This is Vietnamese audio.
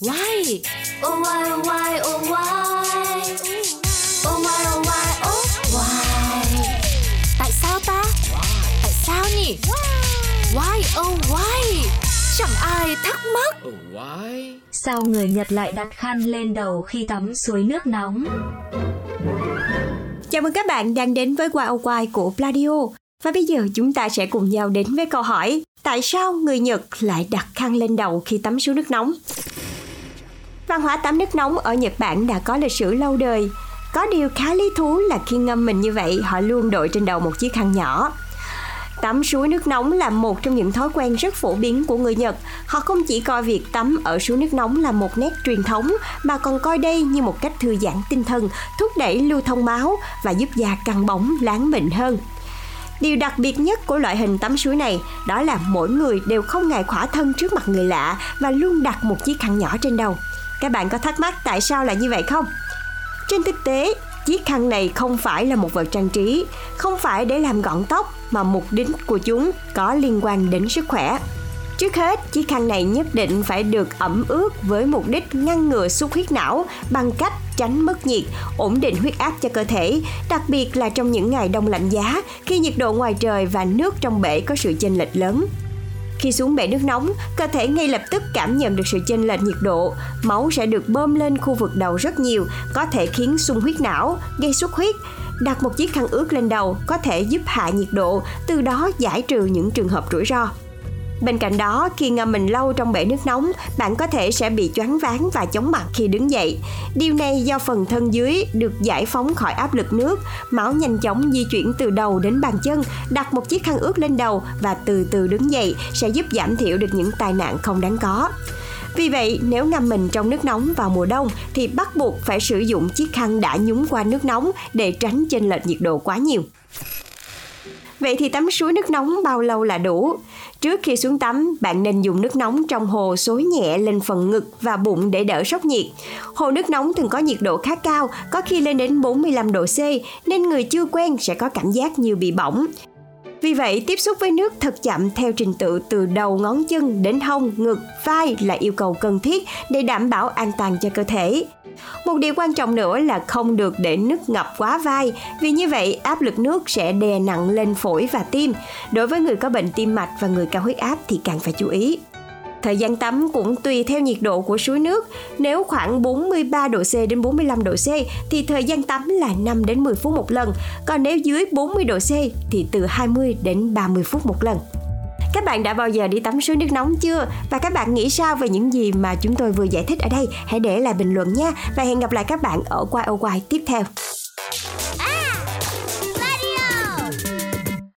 Why? Oh why oh why oh why Oh why oh why oh why Tại sao ta? Tại sao nhỉ? Why oh why? Chẳng ai thắc mắc. Oh, why? Sao người Nhật lại đặt khăn lên đầu khi tắm suối nước nóng? Chào mừng các bạn đang đến với Wow oh Why của Pladio. Và bây giờ chúng ta sẽ cùng nhau đến với câu hỏi Tại sao người Nhật lại đặt khăn lên đầu khi tắm suối nước nóng? Văn hóa tắm nước nóng ở Nhật Bản đã có lịch sử lâu đời. Có điều khá lý thú là khi ngâm mình như vậy, họ luôn đội trên đầu một chiếc khăn nhỏ. Tắm suối nước nóng là một trong những thói quen rất phổ biến của người Nhật. Họ không chỉ coi việc tắm ở suối nước nóng là một nét truyền thống mà còn coi đây như một cách thư giãn tinh thần, thúc đẩy lưu thông máu và giúp da căng bóng, láng mịn hơn. Điều đặc biệt nhất của loại hình tắm suối này đó là mỗi người đều không ngại khỏa thân trước mặt người lạ và luôn đặt một chiếc khăn nhỏ trên đầu. Các bạn có thắc mắc tại sao lại như vậy không? Trên thực tế, chiếc khăn này không phải là một vật trang trí, không phải để làm gọn tóc mà mục đích của chúng có liên quan đến sức khỏe. Trước hết, chiếc khăn này nhất định phải được ẩm ướt với mục đích ngăn ngừa xuất huyết não bằng cách tránh mất nhiệt, ổn định huyết áp cho cơ thể, đặc biệt là trong những ngày đông lạnh giá khi nhiệt độ ngoài trời và nước trong bể có sự chênh lệch lớn. Khi xuống bể nước nóng, cơ thể ngay lập tức cảm nhận được sự chênh lệch nhiệt độ, máu sẽ được bơm lên khu vực đầu rất nhiều, có thể khiến sung huyết não, gây xuất huyết. Đặt một chiếc khăn ướt lên đầu có thể giúp hạ nhiệt độ, từ đó giải trừ những trường hợp rủi ro. Bên cạnh đó, khi ngâm mình lâu trong bể nước nóng, bạn có thể sẽ bị choáng váng và chóng mặt khi đứng dậy. Điều này do phần thân dưới được giải phóng khỏi áp lực nước, máu nhanh chóng di chuyển từ đầu đến bàn chân, đặt một chiếc khăn ướt lên đầu và từ từ đứng dậy sẽ giúp giảm thiểu được những tai nạn không đáng có. Vì vậy, nếu ngâm mình trong nước nóng vào mùa đông thì bắt buộc phải sử dụng chiếc khăn đã nhúng qua nước nóng để tránh chênh lệch nhiệt độ quá nhiều. Vậy thì tắm suối nước nóng bao lâu là đủ? Trước khi xuống tắm, bạn nên dùng nước nóng trong hồ xối nhẹ lên phần ngực và bụng để đỡ sốc nhiệt. Hồ nước nóng thường có nhiệt độ khá cao, có khi lên đến 45 độ C, nên người chưa quen sẽ có cảm giác như bị bỏng. Vì vậy, tiếp xúc với nước thật chậm theo trình tự từ đầu ngón chân đến hông, ngực, vai là yêu cầu cần thiết để đảm bảo an toàn cho cơ thể. Một điều quan trọng nữa là không được để nước ngập quá vai, vì như vậy áp lực nước sẽ đè nặng lên phổi và tim. Đối với người có bệnh tim mạch và người cao huyết áp thì càng phải chú ý. Thời gian tắm cũng tùy theo nhiệt độ của suối nước. Nếu khoảng 43 độ C đến 45 độ C, thì thời gian tắm là 5 đến 10 phút một lần. Còn nếu dưới 40 độ C, thì từ 20 đến 30 phút một lần. Các bạn đã bao giờ đi tắm suối nước nóng chưa? Và các bạn nghĩ sao về những gì mà chúng tôi vừa giải thích ở đây? Hãy để lại bình luận nha và hẹn gặp lại các bạn ở quay ô quay tiếp theo.